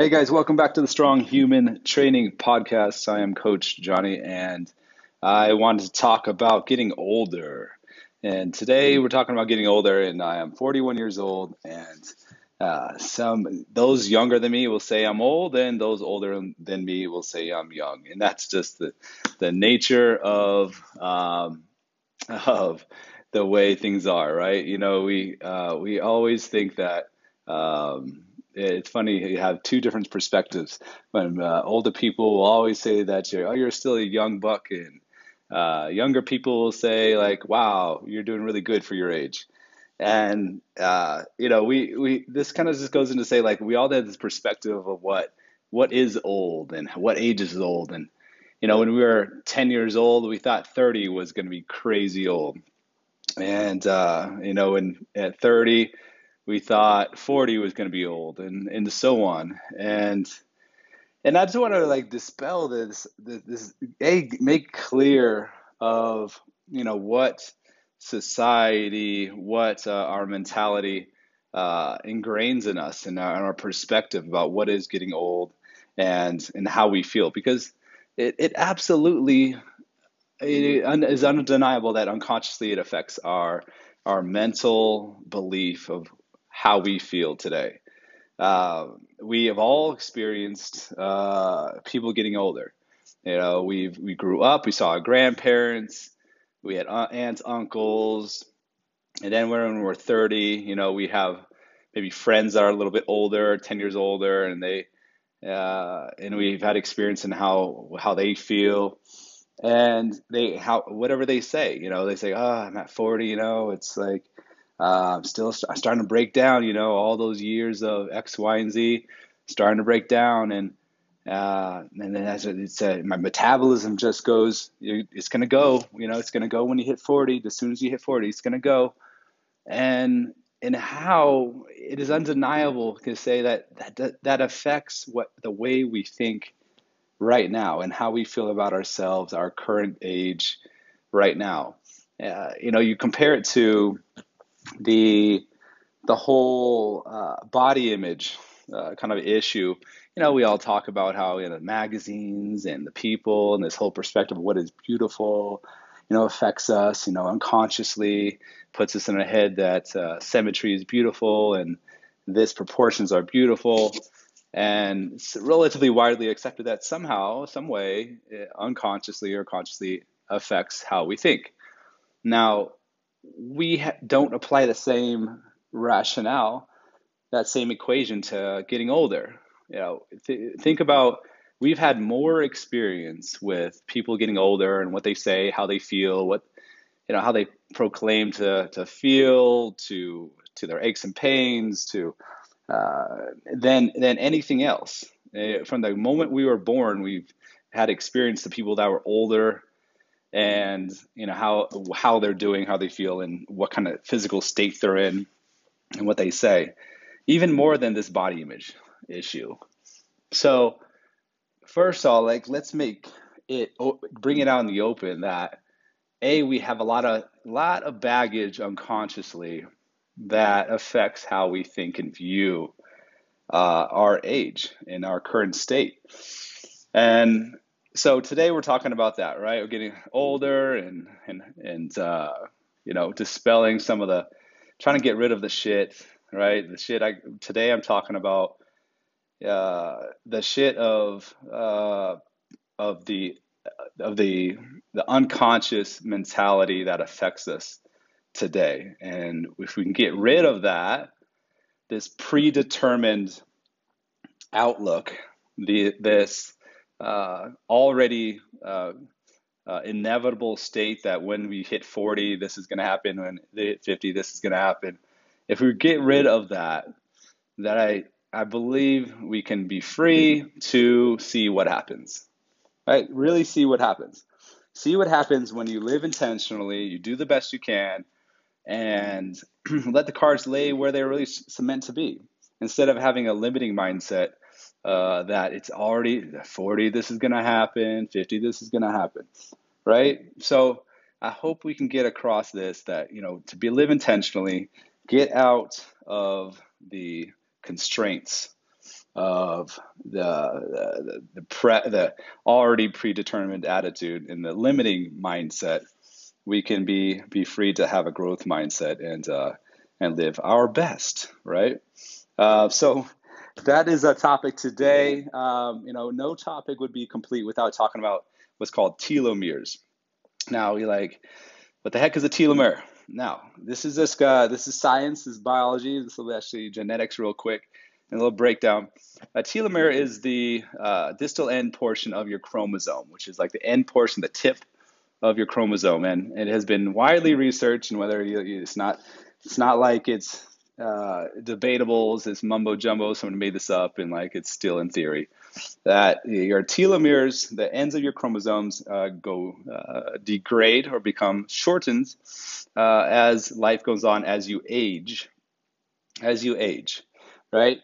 Hey guys, welcome back to the Strong Human Training Podcast. I am Coach Johnny, and I wanted to talk about getting older. And today we're talking about getting older, and I am 41 years old. And uh, some those younger than me will say I'm old, and those older than me will say I'm young. And that's just the the nature of um, of the way things are, right? You know, we uh, we always think that. Um, it's funny you have two different perspectives. When uh, older people will always say that you're oh you're still a young buck, and uh, younger people will say like wow you're doing really good for your age. And uh, you know we we this kind of just goes into say like we all have this perspective of what what is old and what age is old and you know when we were 10 years old we thought 30 was going to be crazy old and uh, you know and at 30 we thought 40 was going to be old and and so on. And and i just want to like dispel this this, a make clear of you know what society what uh, our mentality uh, ingrains in us and our, our, perspective about what is getting old and and how we feel. Because it, it absolutely it is undeniable that unconsciously it affects our our mental belief of how we feel today. Uh, we have all experienced uh, people getting older. You know, we we grew up, we saw our grandparents, we had aunts, uncles, and then when we're 30, you know, we have maybe friends that are a little bit older, 10 years older, and they uh, and we've had experience in how how they feel and they how whatever they say you know they say oh i'm at 40 you know it's like uh, still st- starting to break down, you know, all those years of X, Y, and Z starting to break down. And, uh, and then as it said, my metabolism just goes, it's going to go, you know, it's going to go when you hit 40. As soon as you hit 40, it's going to go. And, and how it is undeniable to say that, that that affects what the way we think right now and how we feel about ourselves, our current age right now. Uh, you know, you compare it to the the whole uh, body image uh, kind of issue. You know, we all talk about how in the magazines and the people and this whole perspective of what is beautiful, you know, affects us. You know, unconsciously puts us in our head that uh, symmetry is beautiful and this proportions are beautiful. And it's relatively widely accepted that somehow, some way, unconsciously or consciously affects how we think. Now, we ha- don't apply the same rationale, that same equation to getting older. You know, th- think about we've had more experience with people getting older and what they say, how they feel, what you know, how they proclaim to to feel, to to their aches and pains, to uh, than than anything else. Uh, from the moment we were born, we've had experience to people that were older and you know how how they're doing, how they feel, and what kind of physical state they're in, and what they say, even more than this body image issue. So, first of all, like let's make it bring it out in the open that a we have a lot of lot of baggage unconsciously that affects how we think and view uh, our age and our current state. And so today we're talking about that, right? We're getting older and and and uh, you know dispelling some of the trying to get rid of the shit, right? The shit. I today I'm talking about uh, the shit of uh, of the of the the unconscious mentality that affects us today, and if we can get rid of that, this predetermined outlook, the this already uh, uh, inevitable state that when we hit 40, this is going to happen. When they hit 50, this is going to happen. If we get rid of that, that I I believe we can be free to see what happens. Right? Really see what happens. See what happens when you live intentionally, you do the best you can, and let the cards lay where they're really meant to be. Instead of having a limiting mindset uh, that it's already 40, this is going to happen, 50, this is going to happen, right? So I hope we can get across this that, you know, to be live intentionally, get out of the constraints of the the the, pre, the already predetermined attitude and the limiting mindset, we can be be free to have a growth mindset and uh, and live our best, right? Uh, so that is a topic today. Um, you know, no topic would be complete without talking about what's called telomeres. Now, we like, what the heck is a telomere? Now, this is this guy. This is science. This is biology. This will be actually genetics, real quick, and a little breakdown. A telomere is the uh, distal end portion of your chromosome, which is like the end portion, the tip of your chromosome, and it has been widely researched. And whether you, it's not, it's not like it's uh, debatable, it's mumbo jumbo. Someone made this up, and like it's still in theory that your telomeres, the ends of your chromosomes, uh, go uh, degrade or become shortened uh, as life goes on as you age, as you age, right?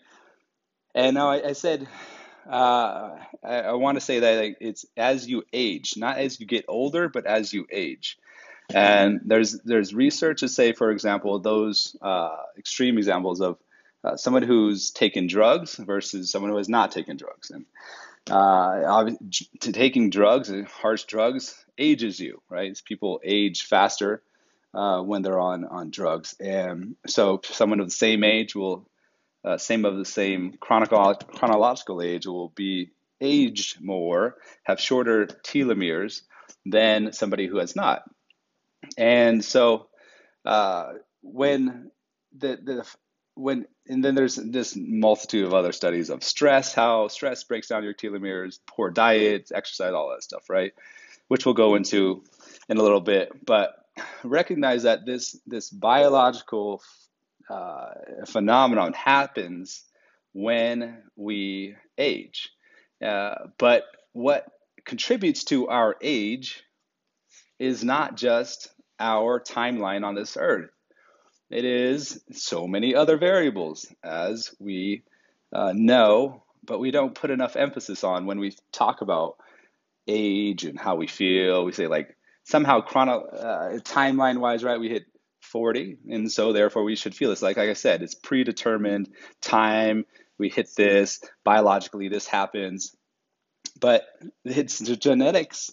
And now I, I said, uh, I, I want to say that like, it's as you age, not as you get older, but as you age. And there's there's research to say, for example, those uh, extreme examples of uh, someone who's taken drugs versus someone who has not taken drugs. And uh, taking drugs, harsh drugs, ages you, right? People age faster uh, when they're on on drugs, and so someone of the same age will, uh, same of the same chronological age will be aged more, have shorter telomeres than somebody who has not. And so uh, when the the when and then there's this multitude of other studies of stress, how stress breaks down your telomeres, poor diet, exercise, all that stuff, right? Which we'll go into in a little bit. But recognize that this this biological uh, phenomenon happens when we age. Uh, but what contributes to our age is not just our timeline on this earth. It is so many other variables, as we uh, know, but we don't put enough emphasis on when we talk about age and how we feel. We say, like, somehow chrono, uh, timeline wise, right, we hit 40, and so therefore we should feel this. Like, like I said, it's predetermined time. We hit this biologically, this happens, but it's the genetics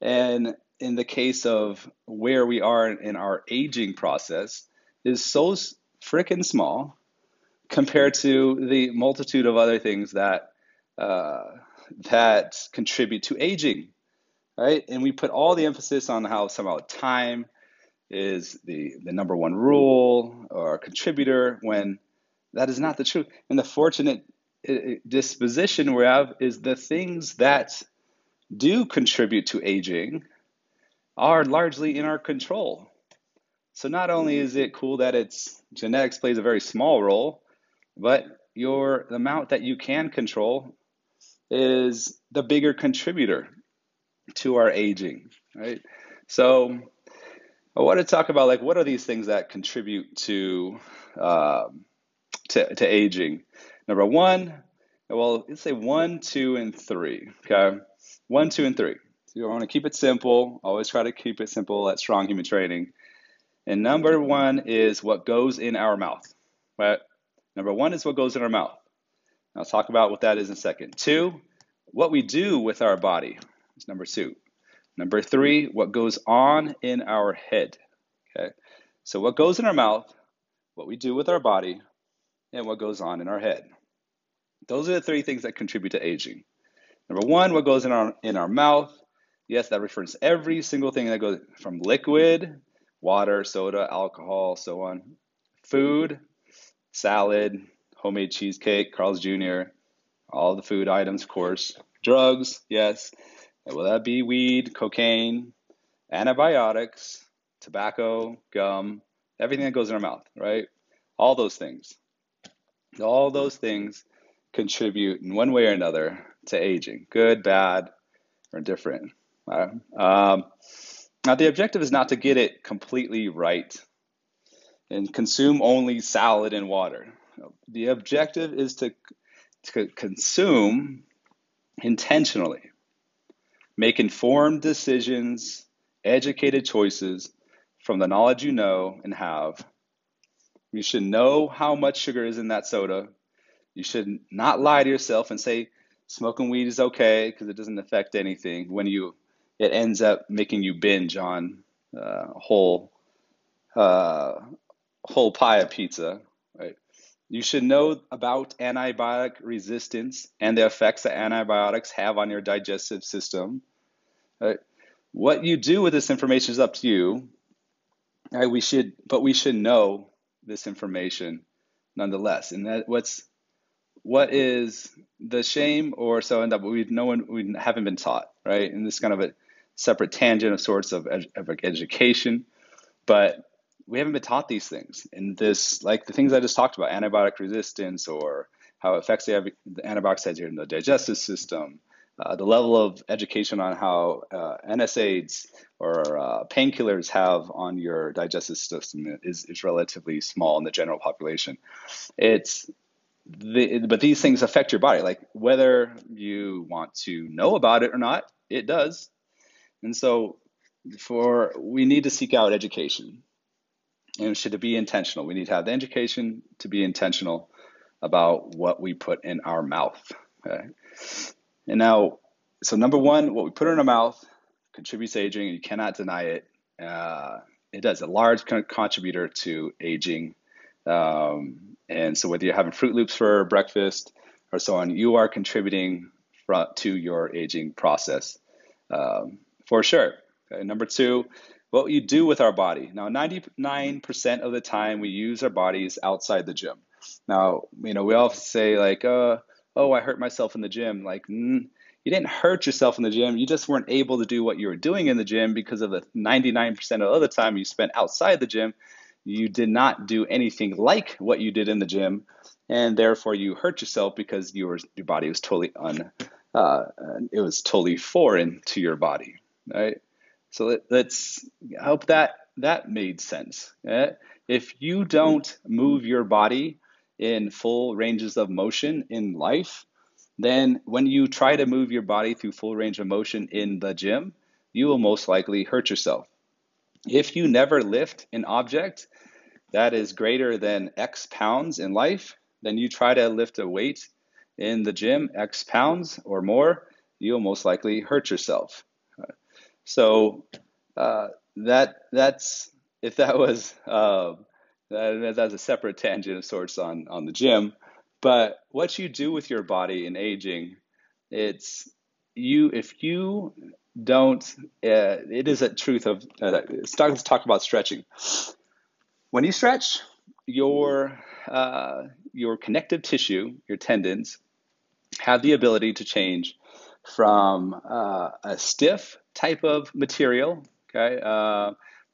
and in the case of where we are in our aging process is so freaking small compared to the multitude of other things that uh, that contribute to aging, right? And we put all the emphasis on how somehow time is the the number one rule or contributor when that is not the truth. And the fortunate uh, disposition we have is the things that do contribute to aging are largely in our control. So not only is it cool that it's genetics plays a very small role, but your the amount that you can control is the bigger contributor to our aging, right? So I want to talk about like what are these things that contribute to um, to, to aging. Number one, well, let's say one, two, and three. Okay, one, two, and three. You want to keep it simple. Always try to keep it simple at Strong Human Training. And number one is what goes in our mouth. Right? Number one is what goes in our mouth. I'll talk about what that is in a second. Two, what we do with our body is number two. Number three, what goes on in our head. Okay. So what goes in our mouth, what we do with our body, and what goes on in our head. Those are the three things that contribute to aging. Number one, what goes in our in our mouth. Yes, that refers every single thing that goes from liquid, water, soda, alcohol, so on, food, salad, homemade cheesecake, Carl's Jr., all the food items, of course, drugs, yes. Will that be weed, cocaine, antibiotics, tobacco, gum, everything that goes in our mouth, right? All those things. All those things contribute in one way or another to aging, good, bad, or different. Um, now, the objective is not to get it completely right and consume only salad and water. The objective is to, to consume intentionally, make informed decisions, educated choices from the knowledge you know and have. You should know how much sugar is in that soda. You should not lie to yourself and say smoking weed is okay because it doesn't affect anything when you it ends up making you binge on uh, whole uh, whole pie of pizza, right? You should know about antibiotic resistance and the effects that antibiotics have on your digestive system. Right? What you do with this information is up to you. Right? We should, but we should know this information nonetheless. And that what's what is the shame or so and that we no one we haven't been taught, right? And this kind of a separate tangent of sorts of, of education, but we haven't been taught these things. And this, like the things I just talked about, antibiotic resistance or how it affects the, the antibiotic sites here in the digestive system, uh, the level of education on how uh, NSAIDs or uh, painkillers have on your digestive system is, is relatively small in the general population. It's the, but these things affect your body, like whether you want to know about it or not, it does. And so, for we need to seek out education, and should it be intentional? We need to have the education to be intentional about what we put in our mouth. Okay? And now, so number one, what we put in our mouth contributes to aging, and you cannot deny it. Uh, it does a large contributor to aging. Um, and so, whether you're having Froot Loops for breakfast or so on, you are contributing to your aging process um, for sure. Okay? Number two, what you do with our body. Now, 99% of the time, we use our bodies outside the gym. Now, you know, we all say like, uh, oh, I hurt myself in the gym. Like, mm, you didn't hurt yourself in the gym. You just weren't able to do what you were doing in the gym because of the 99% of the other time you spent outside the gym. You did not do anything like what you did in the gym, and therefore you hurt yourself because you were, your body was totally un, uh, it was totally foreign to your body, right? So let, us hope that that made sense. Yeah? If you don't move your body in full ranges of motion in life, then when you try to move your body through full range of motion in the gym, you will most likely hurt yourself. If you never lift an object that is greater than X pounds in life, then you try to lift a weight in the gym, X pounds or more, you'll most likely hurt yourself. So uh, that that's if that was uh, that, that's a separate tangent of sorts on on the gym. But what you do with your body in aging, it's you if you don't. Uh, it is a truth of. Uh, let's talk about stretching. When you stretch, your uh, your connective tissue, your tendons, have the ability to change from uh, a stiff type of material, okay, uh,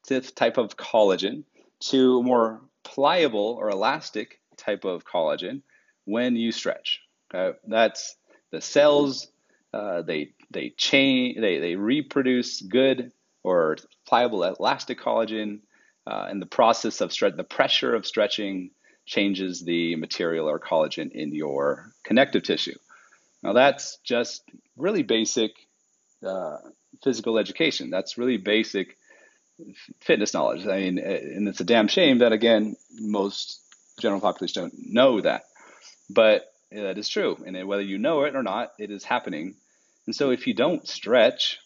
this type of collagen, to more pliable or elastic type of collagen when you stretch. Okay? That's the cells. Uh, they they change. They they reproduce good or pliable elastic collagen. Uh, in the process of stretch, the pressure of stretching changes the material or collagen in your connective tissue. Now that's just really basic uh, physical education. That's really basic fitness knowledge. I mean, and it's a damn shame that again most general population don't know that, but that is true. And whether you know it or not, it is happening. And so if you don't stretch,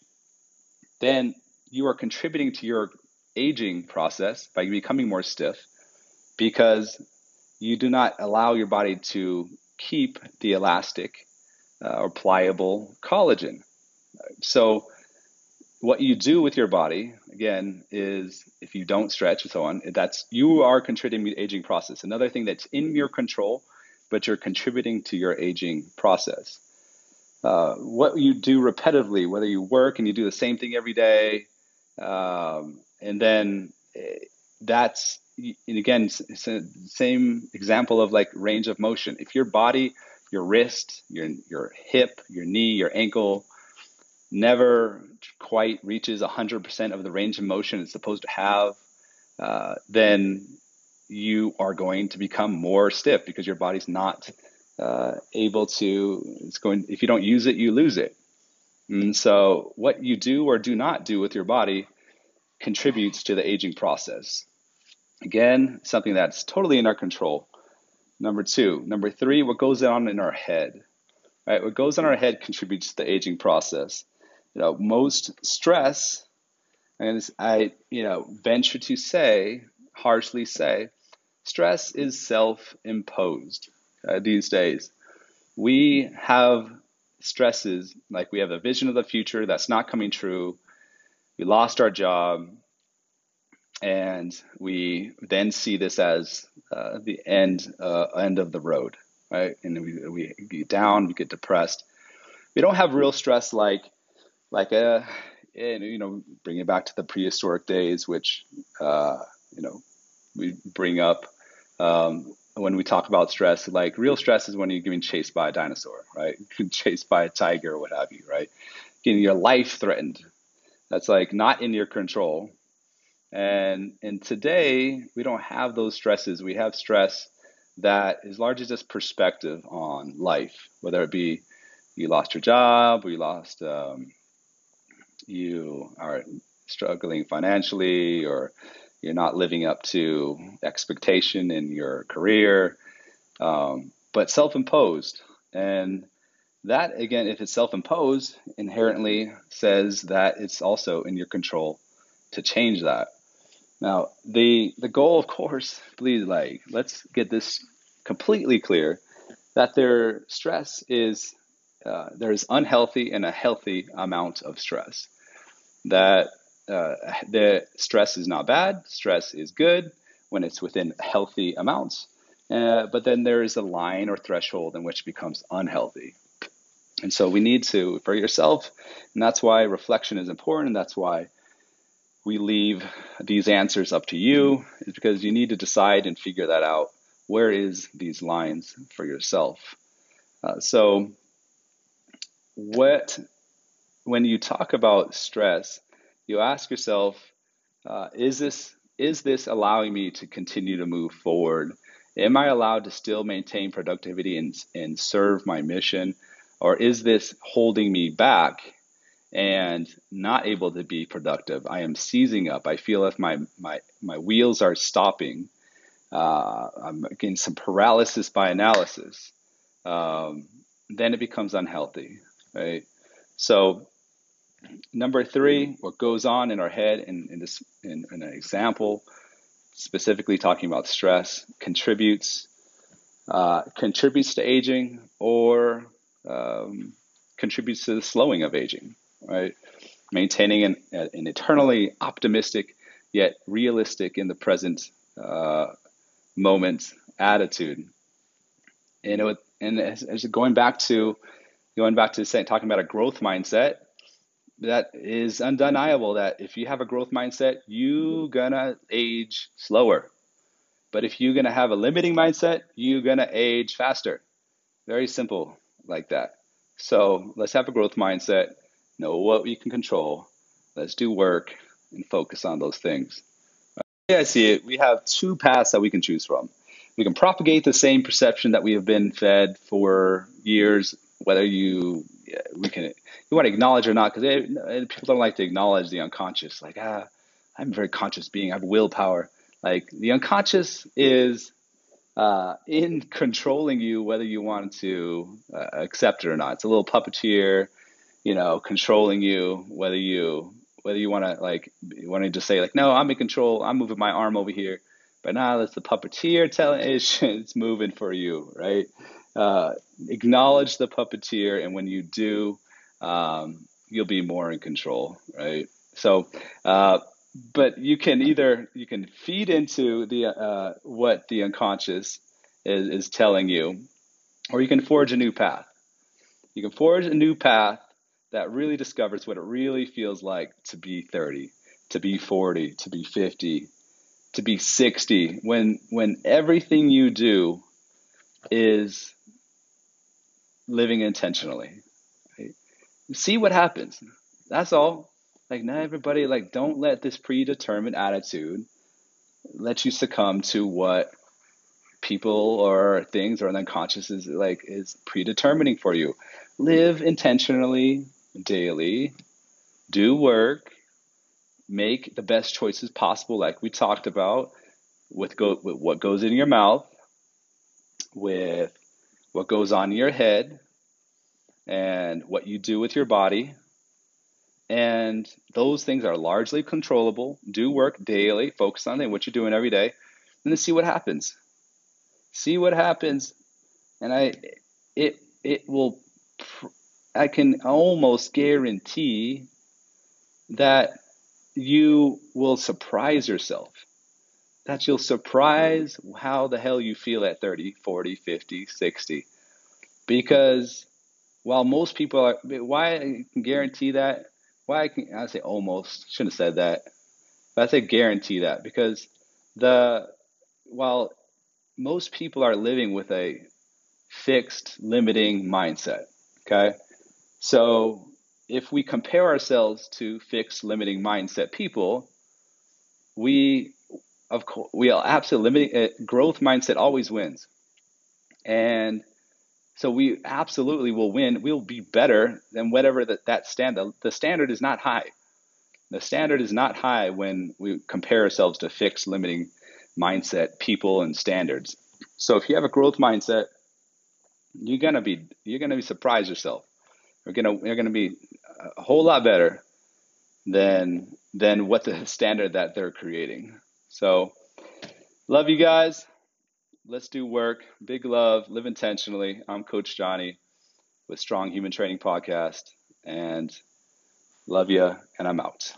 then you are contributing to your aging process by becoming more stiff because you do not allow your body to keep the elastic uh, or pliable collagen. So what you do with your body again is if you don't stretch and so on that's you are contributing to the aging process. Another thing that's in your control but you're contributing to your aging process. Uh, what you do repetitively whether you work and you do the same thing every day um, and then eh, that's and again same example of like range of motion. If your body your wrist your your hip your knee your ankle never quite reaches 100% of the range of motion it's supposed to have, uh, then you are going to become more stiff because your body's not uh, able to, it's going, if you don't use it, you lose it. And so what you do or do not do with your body contributes to the aging process. Again, something that's totally in our control, Number two. Number three, what goes on in our head. Right? What goes on our head contributes to the aging process. You know, most stress, and I, you know, venture to say, harshly say, stress is self-imposed uh, these days. We have stresses like we have a vision of the future that's not coming true. We lost our job, and we then see this as uh, the end uh, end of the road, right? And we we get down, we get depressed. We don't have real stress like like a uh, and, you know bring it back to the prehistoric days, which uh, you know we bring up um, when we talk about stress. Like real stress is when you're getting chased by a dinosaur, right? chased by a tiger or what have you, right? Getting your life threatened. That's like not in your control and and today we don't have those stresses. We have stress that is largely just perspective on life, whether it be you lost your job, or you lost, um, you are struggling financially, or you're not living up to expectation in your career, um, but self-imposed. And that again, if it's self-imposed, inherently says that it's also in your control to change that. Now, the the goal, of course, please, like, let's get this completely clear that their stress is uh, there's unhealthy and a healthy amount of stress. That uh, the stress is not bad, stress is good when it's within healthy amounts. Uh, but then there is a line or threshold in which it becomes unhealthy. And so we need to, for yourself, and that's why reflection is important. And that's why we leave these answers up to you is because you need to decide and figure that out. Where is these lines for yourself? Uh, so, what when you talk about stress, you ask yourself, uh, is this is this allowing me to continue to move forward? Am I allowed to still maintain productivity and, and serve my mission? Or is this holding me back and not able to be productive. I am seizing up. I feel if my my my wheels are stopping. Uh, I'm getting some paralysis by analysis. Um, then it becomes unhealthy, right? So, number three, what goes on in our head in, in this in, in an example, specifically talking about stress, contributes uh, contributes to aging or um, contributes to the slowing of aging right? Maintaining an, an eternally optimistic yet realistic in the present uh, moment attitude. And, it, and as, as, going back to going back to saying talking about a growth mindset, that is undeniable. That if you have a growth mindset, you gonna age slower. But if you're gonna have a limiting mindset, you're gonna age faster. Very simple like that. So let's have a growth mindset know what we can control. Let's do work and focus on those things. Yeah, I see it. We have two paths that we can choose from. We can propagate the same perception that we have been fed for years, whether you we can you want to acknowledge or not, because people don't like to acknowledge the unconscious. Like ah, I'm a very conscious being. I have willpower. Like the unconscious is uh, in controlling you, whether you want to uh, accept it or not. It's a little puppeteer you know, controlling you, whether you whether you want to like want to just say like, no, I'm in control. I'm moving my arm over here, but now nah, that's the puppeteer telling it it's moving for you, right? Uh, acknowledge the puppeteer, and when you do, um, you'll be more in control, right? So, uh, but you can either you can feed into the uh, what the unconscious is, is telling you, or you can forge a new path. You can forge a new path that really discovers what it really feels like to be 30, to be 40, to be 50, to be 60, when when everything you do is living intentionally. Right? See what happens. That's all. Like not everybody like don't let this predetermined attitude let you succumb to what people or things or an unconscious is like is predetermining for you. Live intentionally, daily, do work, make the best choices possible, like we talked about with, go, with what goes in your mouth, with what goes on in your head and what you do with your body. And those things are largely controllable. Do work daily, focus on what you're doing every day, and then see what happens. See what happens. And I it it will I can almost guarantee that you will surprise yourself. That you'll surprise how the hell you feel at 30, 40, 50, 60. Because while most people are, why I can guarantee that, why I can, I say almost, shouldn't have said that, but I say guarantee that because the, while most people are living with a fixed, limiting mindset, okay? So if we compare ourselves to fixed, limiting mindset people, we of course we are absolutely limiting uh, growth mindset always wins, and so we absolutely will win. We'll be better than whatever that that standard. The standard is not high. The standard is not high when we compare ourselves to fixed, limiting mindset people and standards. So if you have a growth mindset, you're gonna be you're gonna be surprised yourself. You're gonna you're gonna be a whole lot better than than what the standard that they're creating. So love you guys. Let's do work. Big love. Live intentionally. I'm Coach Johnny with Strong Human Training Podcast and love you and I'm out.